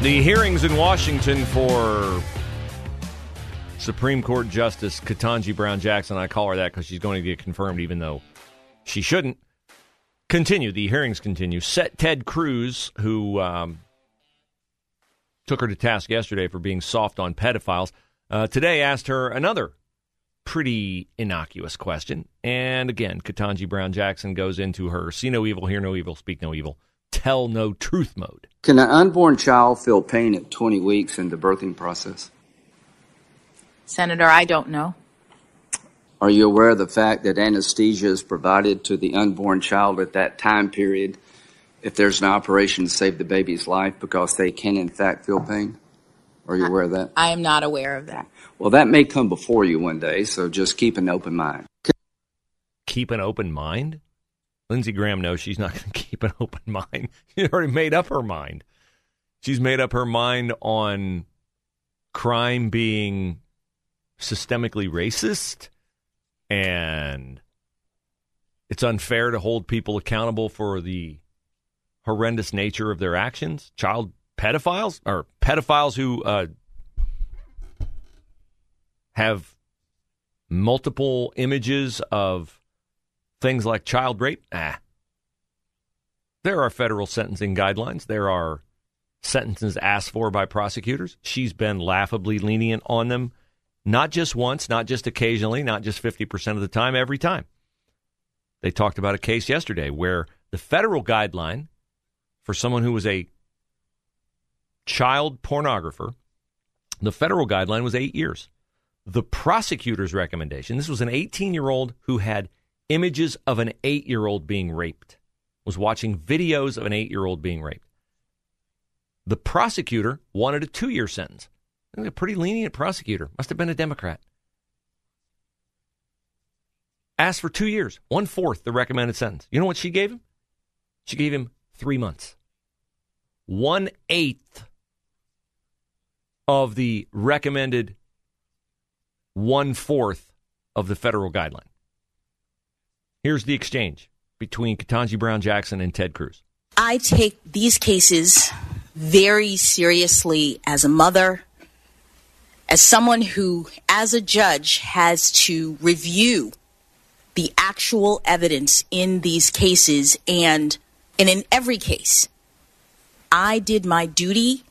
The hearings in Washington for Supreme Court Justice Ketanji Brown Jackson, I call her that because she's going to get confirmed, even though she shouldn't. Continue. The hearings continue. Set Ted Cruz, who um, took her to task yesterday for being soft on pedophiles, uh, today asked her another pretty innocuous question. And again, Ketanji Brown Jackson goes into her see no evil, hear no evil, speak no evil tell no truth mode. Can an unborn child feel pain at 20 weeks in the birthing process? Senator, I don't know. Are you aware of the fact that anesthesia is provided to the unborn child at that time period if there's an operation to save the baby's life because they can, in fact, feel pain? Are you aware of that? I am not aware of that. Well, that may come before you one day, so just keep an open mind. Keep an open mind? Lindsey Graham knows she's not going to keep an open mind. She already made up her mind. She's made up her mind on crime being systemically racist and it's unfair to hold people accountable for the horrendous nature of their actions. Child pedophiles or pedophiles who uh, have multiple images of things like child rape, ah. There are federal sentencing guidelines. There are sentences asked for by prosecutors. She's been laughably lenient on them, not just once, not just occasionally, not just 50% of the time, every time. They talked about a case yesterday where the federal guideline for someone who was a child pornographer, the federal guideline was eight years. The prosecutor's recommendation, this was an 18 year old who had images of an eight year old being raped, was watching videos of an eight year old being raped. The prosecutor wanted a two year sentence. A pretty lenient prosecutor. Must have been a Democrat. Asked for two years, one fourth the recommended sentence. You know what she gave him? She gave him three months. One eighth of the recommended one fourth of the federal guideline. Here's the exchange between Ketanji Brown Jackson and Ted Cruz. I take these cases very seriously as a mother, as someone who, as a judge, has to review the actual evidence in these cases. And, and in every case, I did my duty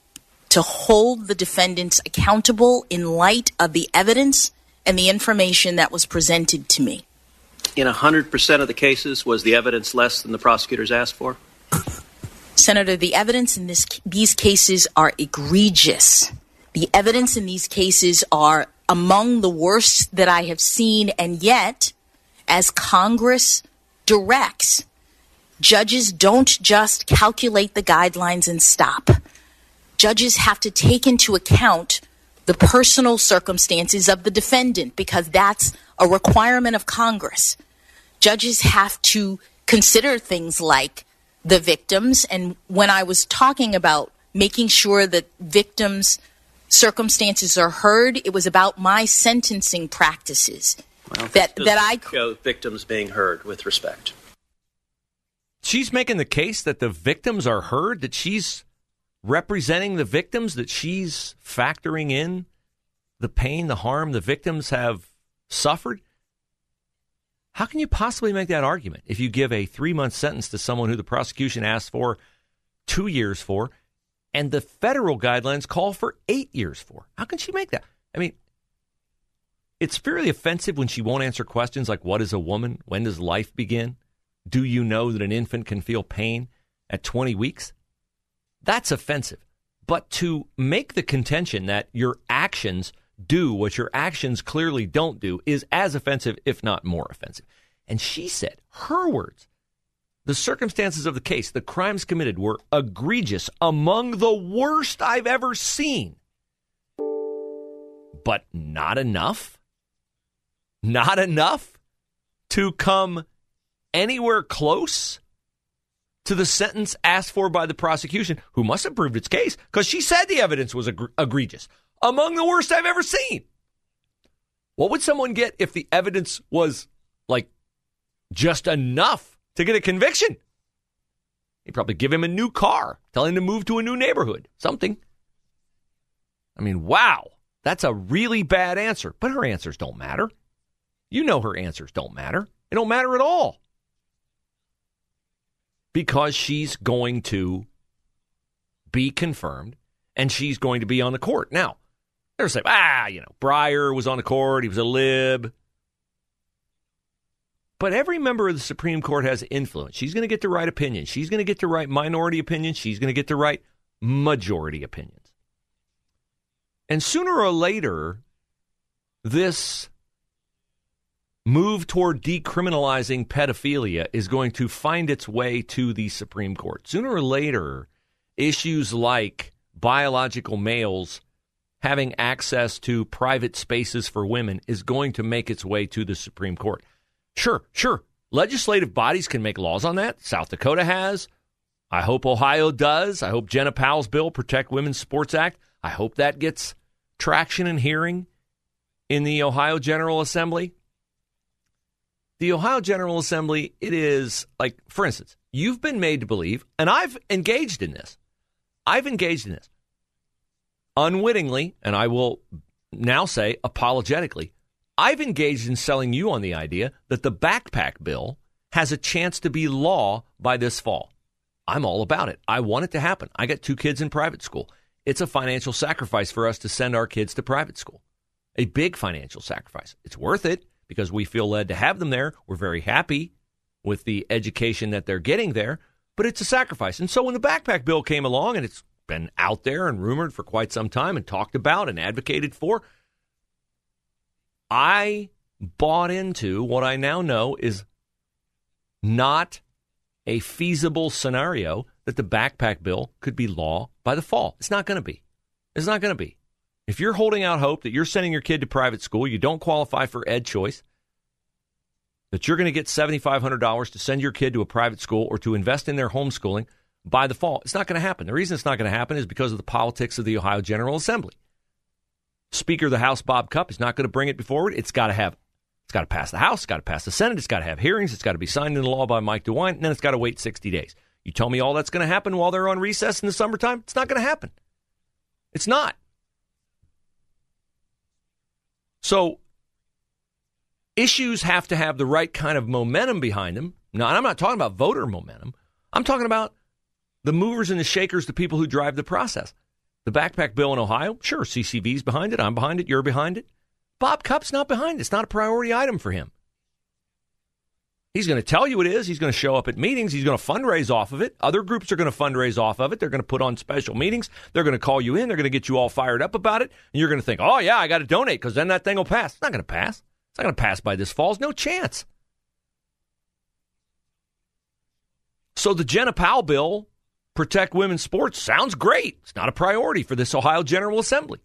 to hold the defendants accountable in light of the evidence and the information that was presented to me in 100% of the cases, was the evidence less than the prosecutors asked for? Senator, the evidence in this, these cases are egregious. The evidence in these cases are among the worst that I have seen, and yet, as Congress directs, judges don't just calculate the guidelines and stop. Judges have to take into account the personal circumstances of the defendant because that's a requirement of Congress judges have to consider things like the victims. And when I was talking about making sure that victims' circumstances are heard, it was about my sentencing practices. Well, that that I show victims being heard with respect. She's making the case that the victims are heard, that she's representing the victims, that she's factoring in the pain, the harm the victims have suffered. How can you possibly make that argument if you give a three month sentence to someone who the prosecution asked for two years for, and the federal guidelines call for eight years for? How can she make that? I mean, it's fairly offensive when she won't answer questions like what is a woman? When does life begin? Do you know that an infant can feel pain at 20 weeks? That's offensive. But to make the contention that your actions do what your actions clearly don't do is as offensive, if not more offensive. And she said, her words, the circumstances of the case, the crimes committed were egregious, among the worst I've ever seen. But not enough? Not enough to come anywhere close to the sentence asked for by the prosecution, who must have proved its case because she said the evidence was egregious. Among the worst I've ever seen. What would someone get if the evidence was like just enough to get a conviction? He'd probably give him a new car, tell him to move to a new neighborhood, something. I mean, wow, that's a really bad answer. But her answers don't matter. You know her answers don't matter. They don't matter at all because she's going to be confirmed and she's going to be on the court. Now, they're saying, ah, you know, Breyer was on the court, he was a lib. But every member of the Supreme Court has influence. She's going to get the right opinion. She's going to get the right minority opinion. She's going to get the right majority opinions. And sooner or later, this move toward decriminalizing pedophilia is going to find its way to the Supreme Court. Sooner or later, issues like biological males having access to private spaces for women is going to make its way to the Supreme Court. Sure, sure. Legislative bodies can make laws on that. South Dakota has. I hope Ohio does. I hope Jena Powell's bill, Protect Women's Sports Act, I hope that gets traction and hearing in the Ohio General Assembly the Ohio General Assembly, it is like, for instance, you've been made to believe, and I've engaged in this. I've engaged in this unwittingly, and I will now say apologetically. I've engaged in selling you on the idea that the backpack bill has a chance to be law by this fall. I'm all about it. I want it to happen. I got two kids in private school. It's a financial sacrifice for us to send our kids to private school. A big financial sacrifice. It's worth it because we feel led to have them there. We're very happy with the education that they're getting there, but it's a sacrifice. And so when the backpack bill came along and it's been out there and rumored for quite some time and talked about and advocated for, I bought into what I now know is not a feasible scenario that the backpack bill could be law by the fall. It's not going to be. It's not going to be. If you're holding out hope that you're sending your kid to private school, you don't qualify for Ed Choice, that you're going to get $7,500 to send your kid to a private school or to invest in their homeschooling by the fall, it's not going to happen. The reason it's not going to happen is because of the politics of the Ohio General Assembly. Speaker of the House, Bob Cupp, is not going to bring it forward. It's got to have, it's got to pass the House, it's got to pass the Senate, it's got to have hearings, it's got to be signed into law by Mike DeWine, and then it's got to wait 60 days. You tell me all that's going to happen while they're on recess in the summertime? It's not going to happen. It's not. So issues have to have the right kind of momentum behind them. Now, I'm not talking about voter momentum. I'm talking about the movers and the shakers, the people who drive the process. The backpack bill in Ohio, sure, CCV's behind it. I'm behind it. You're behind it. Bob Cupp's not behind it. It's not a priority item for him. He's going to tell you it is. He's going to show up at meetings. He's going to fundraise off of it. Other groups are going to fundraise off of it. They're going to put on special meetings. They're going to call you in. They're going to get you all fired up about it. And you're going to think, oh, yeah, I got to donate because then that thing will pass. It's not going to pass. It's not going to pass by this fall. There's no chance. So the Jena Powell bill, protect women's sports, sounds great. It's not a priority for this Ohio General Assembly.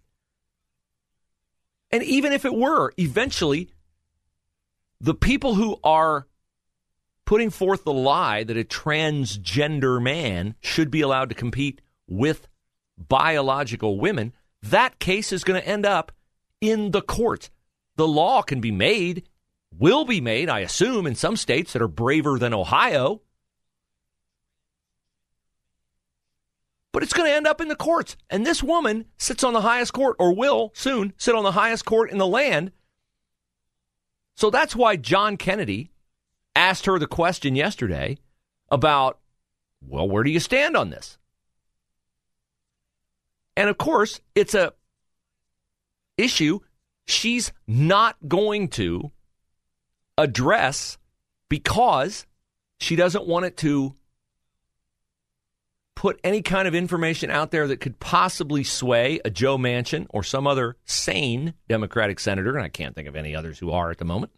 And even if it were, eventually, the people who are putting forth the lie that a transgender man should be allowed to compete with biological women, that case is going to end up in the courts. The law can be made, will be made, I assume, in some states that are braver than Ohio. But it's going to end up in the courts. And this woman sits on the highest court, or will soon sit on the highest court in the land. So that's why John Kennedy asked her the question yesterday about, well, where do you stand on this? And of course, it's a issue she's not going to address because she doesn't want it to put any kind of information out there that could possibly sway a Joe Manchin or some other sane Democratic senator, and I can't think of any others who are at the moment,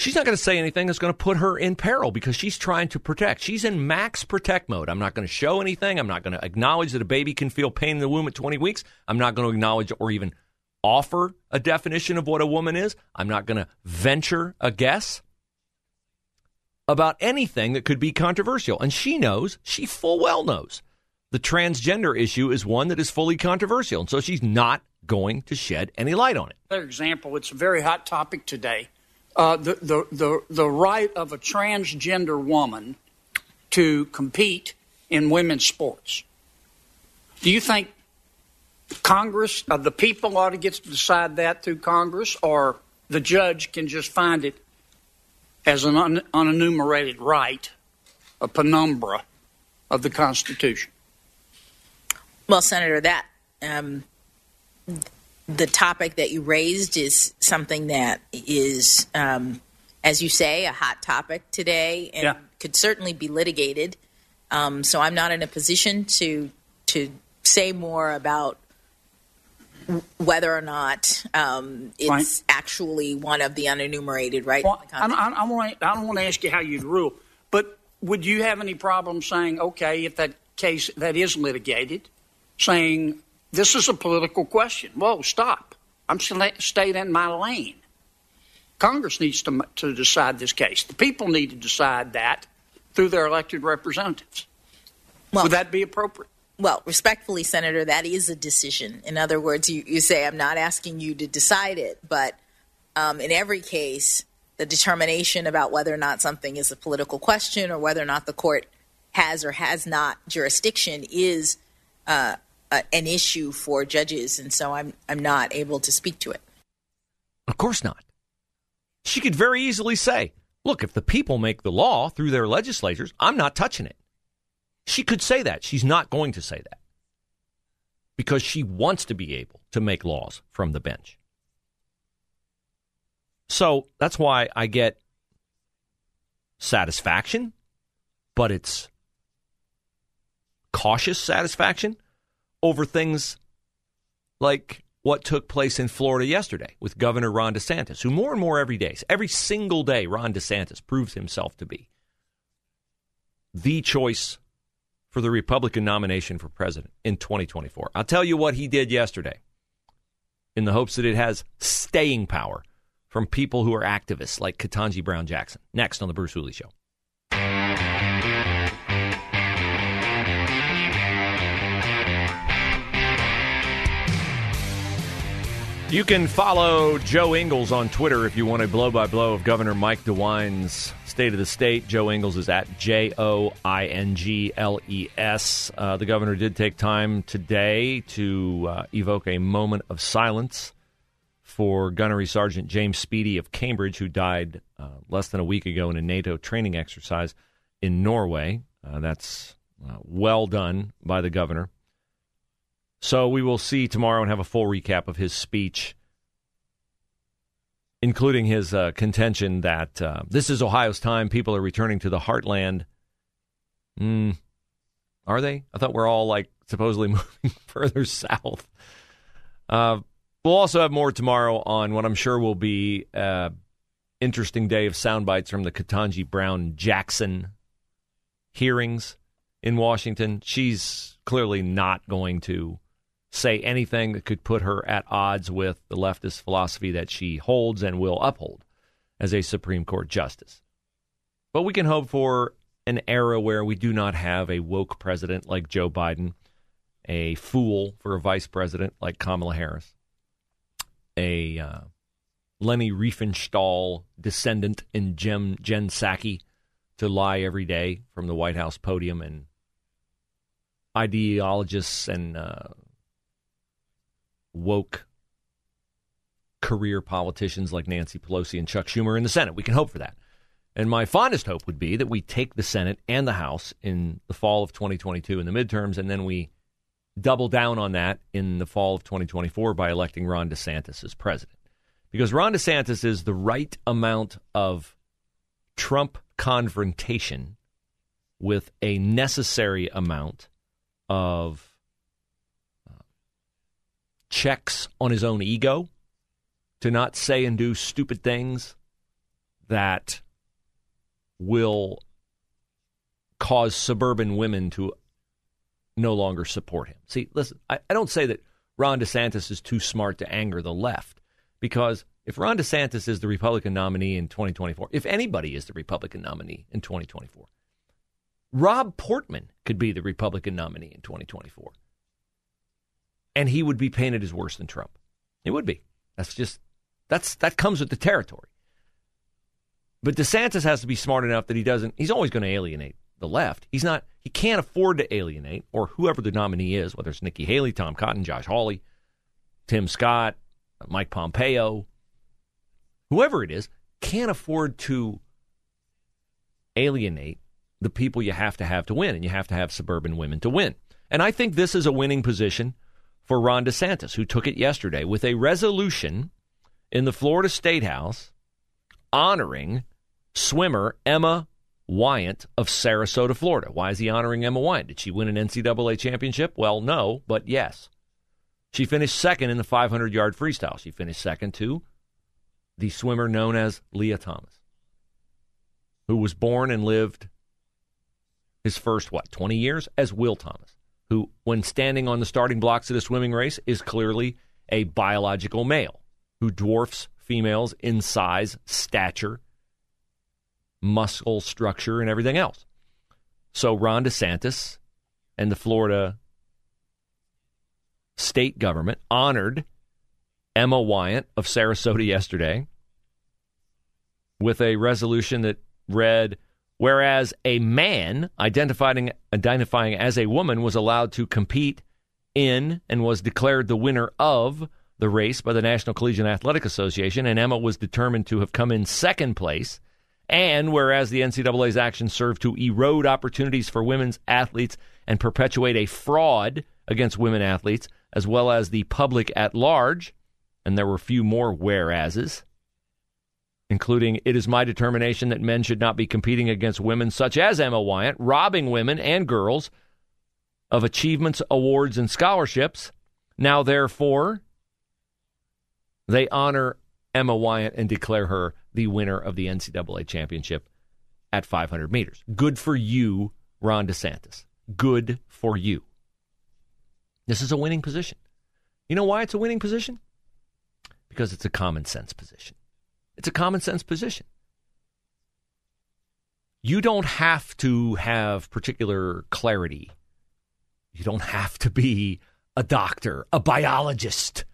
She's not going to say anything that's going to put her in peril because she's trying to protect. She's in max protect mode. I'm not going to show anything. I'm not going to acknowledge that a baby can feel pain in the womb at 20 weeks. I'm not going to acknowledge or even offer a definition of what a woman is. I'm not going to venture a guess about anything that could be controversial. And she knows, she full well knows, the transgender issue is one that is fully controversial. And so she's not going to shed any light on it. Another example, it's a very hot topic today uh, the, the, the, the right of a transgender woman to compete in women's sports. Do you think Congress, uh, the people ought to get to decide that through Congress, or the judge can just find it as an un- unenumerated right, a penumbra of the Constitution? Well, Senator, that um, the topic that you raised is something that is, um, as you say, a hot topic today and yeah. could certainly be litigated. Um, so I'm not in a position to to say more about whether or not um, it's right. actually one of the unenumerated rights. Well, I, I, I, I don't want to ask you how you'd rule, but would you have any problem saying, okay, if that case that is litigated, saying this is a political question. Whoa, stop. I'm staying in my lane. Congress needs to, to decide this case. The people need to decide that through their elected representatives. Well, Would that be appropriate? Well, respectfully, Senator, that is a decision. In other words, you, you say, I'm not asking you to decide it, but um, in every case, the determination about whether or not something is a political question or whether or not the court has or has not jurisdiction is uh, uh, an issue for judges, and so I'm I'm not able to speak to it. Of course not. She could very easily say, "Look, if the people make the law through their legislatures, I'm not touching it." She could say that. She's not going to say that because she wants to be able to make laws from the bench. So that's why I get satisfaction, but it's cautious satisfaction over things like what took place in Florida yesterday with Governor Ron DeSantis, who more and more every day, every single day, Ron DeSantis proves himself to be the choice for the Republican nomination for president in 2024. I'll tell you what he did yesterday in the hopes that it has staying power from people who are activists like Ketanji Brown Jackson. Next on The Bruce Hooley Show. You can follow Joe Ingles on Twitter if you want a blow by blow of Governor Mike DeWine's State of the State. Joe Ingles is at J O I N G L E S. Uh, the governor did take time today to uh, evoke a moment of silence for Gunnery Sergeant James Speedy of Cambridge, who died uh, less than a week ago in a NATO training exercise in Norway. Uh, that's uh, well done by the governor. So we will see tomorrow and have a full recap of his speech, including his uh, contention that uh, this is Ohio's time. People are returning to the heartland. Mm, are they? I thought we're all like supposedly moving further south. Uh, we'll also have more tomorrow on what I'm sure will be an interesting day of sound bites from the Ketanji Brown Jackson hearings in Washington. She's clearly not going to say anything that could put her at odds with the leftist philosophy that she holds and will uphold as a Supreme Court justice. But we can hope for an era where we do not have a woke president like Joe Biden, a fool for a vice president like Kamala Harris, a uh, Leni Riefenstahl descendant in Jen, Jen Psaki to lie every day from the White House podium and ideologists and uh, woke career politicians like Nancy Pelosi and Chuck Schumer in the Senate. We can hope for that. And my fondest hope would be that we take the Senate and the House in the fall of 2022 in the midterms, and then we double down on that in the fall of 2024 by electing Ron DeSantis as president. Because Ron DeSantis is the right amount of Trump confrontation with a necessary amount of checks on his own ego to not say and do stupid things that will cause suburban women to no longer support him. See, listen, I, I don't say that Ron DeSantis is too smart to anger the left because if Ron DeSantis is the Republican nominee in 2024, if anybody is the Republican nominee in 2024, Rob Portman could be the Republican nominee in 2024. And he would be painted as worse than Trump. He would be. That's just that's that comes with the territory. But DeSantis has to be smart enough that he doesn't he's always going to alienate the left. He's not he can't afford to alienate or whoever the nominee is, whether it's Nikki Haley, Tom Cotton, Josh Hawley, Tim Scott, Mike Pompeo, whoever it is, can't afford to alienate the people you have to have to win, and you have to have suburban women to win. And I think this is a winning position for Ron DeSantis, who took it yesterday with a resolution in the Florida State House honoring swimmer Emma Weyant of Sarasota, Florida. Why is he honoring Emma Weyant? Did she win an NCAA championship? Well, no, but yes. She finished second in the 500 yard freestyle. She finished second to the swimmer known as Lia Thomas, who was born and lived his first, what, 20 years as Will Thomas, who, when standing on the starting blocks of the swimming race, is clearly a biological male who dwarfs females in size, stature, muscle structure, and everything else. So Ron DeSantis and the Florida state government honored Emma Weyant of Sarasota yesterday with a resolution that read whereas a man identifying identifying as a woman was allowed to compete in and was declared the winner of the race by the National Collegiate Athletic Association and Emma was determined to have come in second place. And whereas the NCAA's actions served to erode opportunities for women's athletes and perpetuate a fraud against women athletes, as well as the public at large, and there were few more whereases, including it is my determination that men should not be competing against women such as Emma Weyant, robbing women and girls of achievements, awards, and scholarships. Now, therefore, they honor Emma Weyant and declare her the winner of the NCAA championship at 500 meters. Good for you, Ron DeSantis. Good for you. This is a winning position. You know why it's a winning position? Because it's a common sense position. It's a common sense position. You don't have to have particular clarity. You don't have to be a doctor, a biologist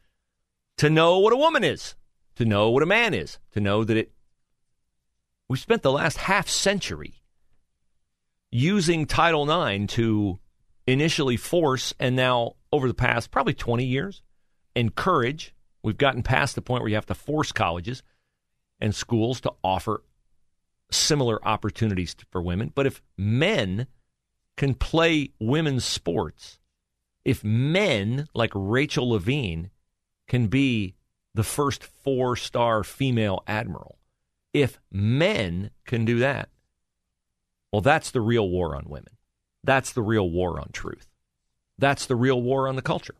to know what a woman is to know what a man is, to know that it. We've spent the last half century using Title IX to initially force, and now over the past probably 20 years, encourage. We've gotten past the point where you have to force colleges and schools to offer similar opportunities for women. But if men can play women's sports, if men like Rachel Levine can be the first four star female admiral. If men can do that, well, that's the real war on women. That's the real war on truth. That's the real war on the culture.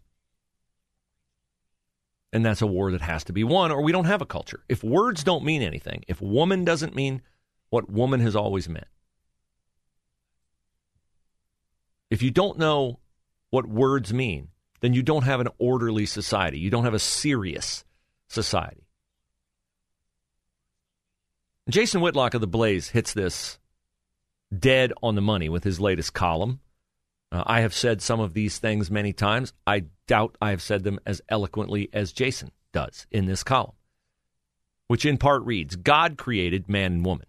And that's a war that has to be won, or we don't have a culture. If words don't mean anything, if woman doesn't mean what woman has always meant, if you don't know what words mean, then you don't have an orderly society. You don't have a serious society. Jason Whitlock of The Blaze hits this dead on the money with his latest column. Uh, I have said some of these things many times. I doubt I have said them as eloquently as Jason does in this column, which in part reads God created man and woman.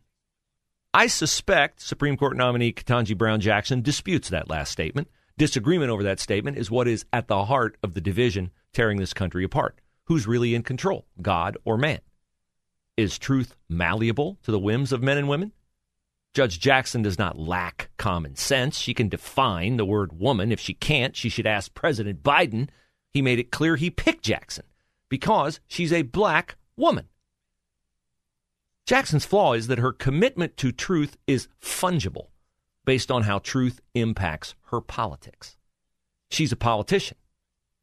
I suspect Supreme Court nominee Ketanji Brown Jackson disputes that last statement. Disagreement over that statement is what is at the heart of the division tearing this country apart who's really in control, God or man? Is truth malleable to the whims of men and women? Judge Jackson does not lack common sense. She can define the word woman. If she can't, she should ask President Biden. He made it clear he picked Jackson because she's a black woman. Jackson's flaw is that her commitment to truth is fungible based on how truth impacts her politics. She's a politician,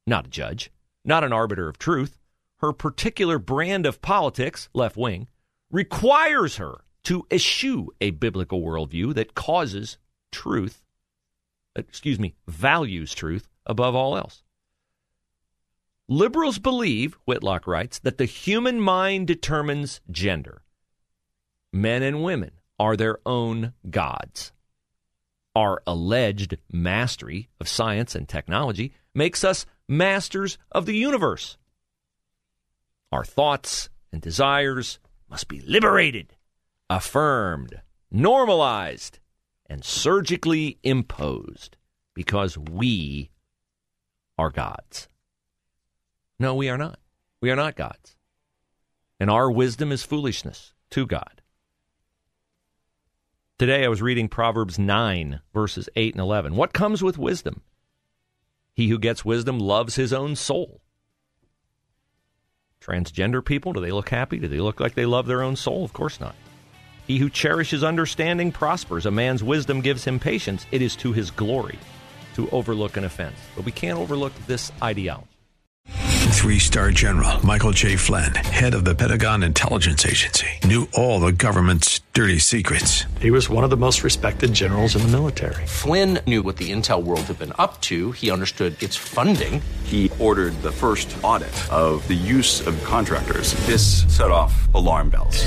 not a judge not an arbiter of truth. Her particular brand of politics, left wing, requires her to eschew a biblical worldview that causes truth, uh, excuse me, values truth above all else. Liberals believe, Whitlock writes, that the human mind determines gender. Men and women are their own gods. Our alleged mastery of science and technology makes us masters of the universe. Our thoughts and desires must be liberated, affirmed, normalized, and surgically imposed because we are gods. No, we are not. We are not gods. And our wisdom is foolishness to God. Today I was reading Proverbs 9, verses 8 and 11. What comes with wisdom? He who gets wisdom loves his own soul. Transgender people, do they look happy? Do they look like they love their own soul? Of course not. He who cherishes understanding prospers. A man's wisdom gives him patience. It is to his glory to overlook an offense. But we can't overlook this ideology. Three star general Michael J. Flynn, head of the Pentagon Intelligence Agency, knew all the government's dirty secrets. He was one of the most respected generals in the military. Flynn knew what the intel world had been up to, he understood its funding. He ordered the first audit of the use of contractors. This set off alarm bells.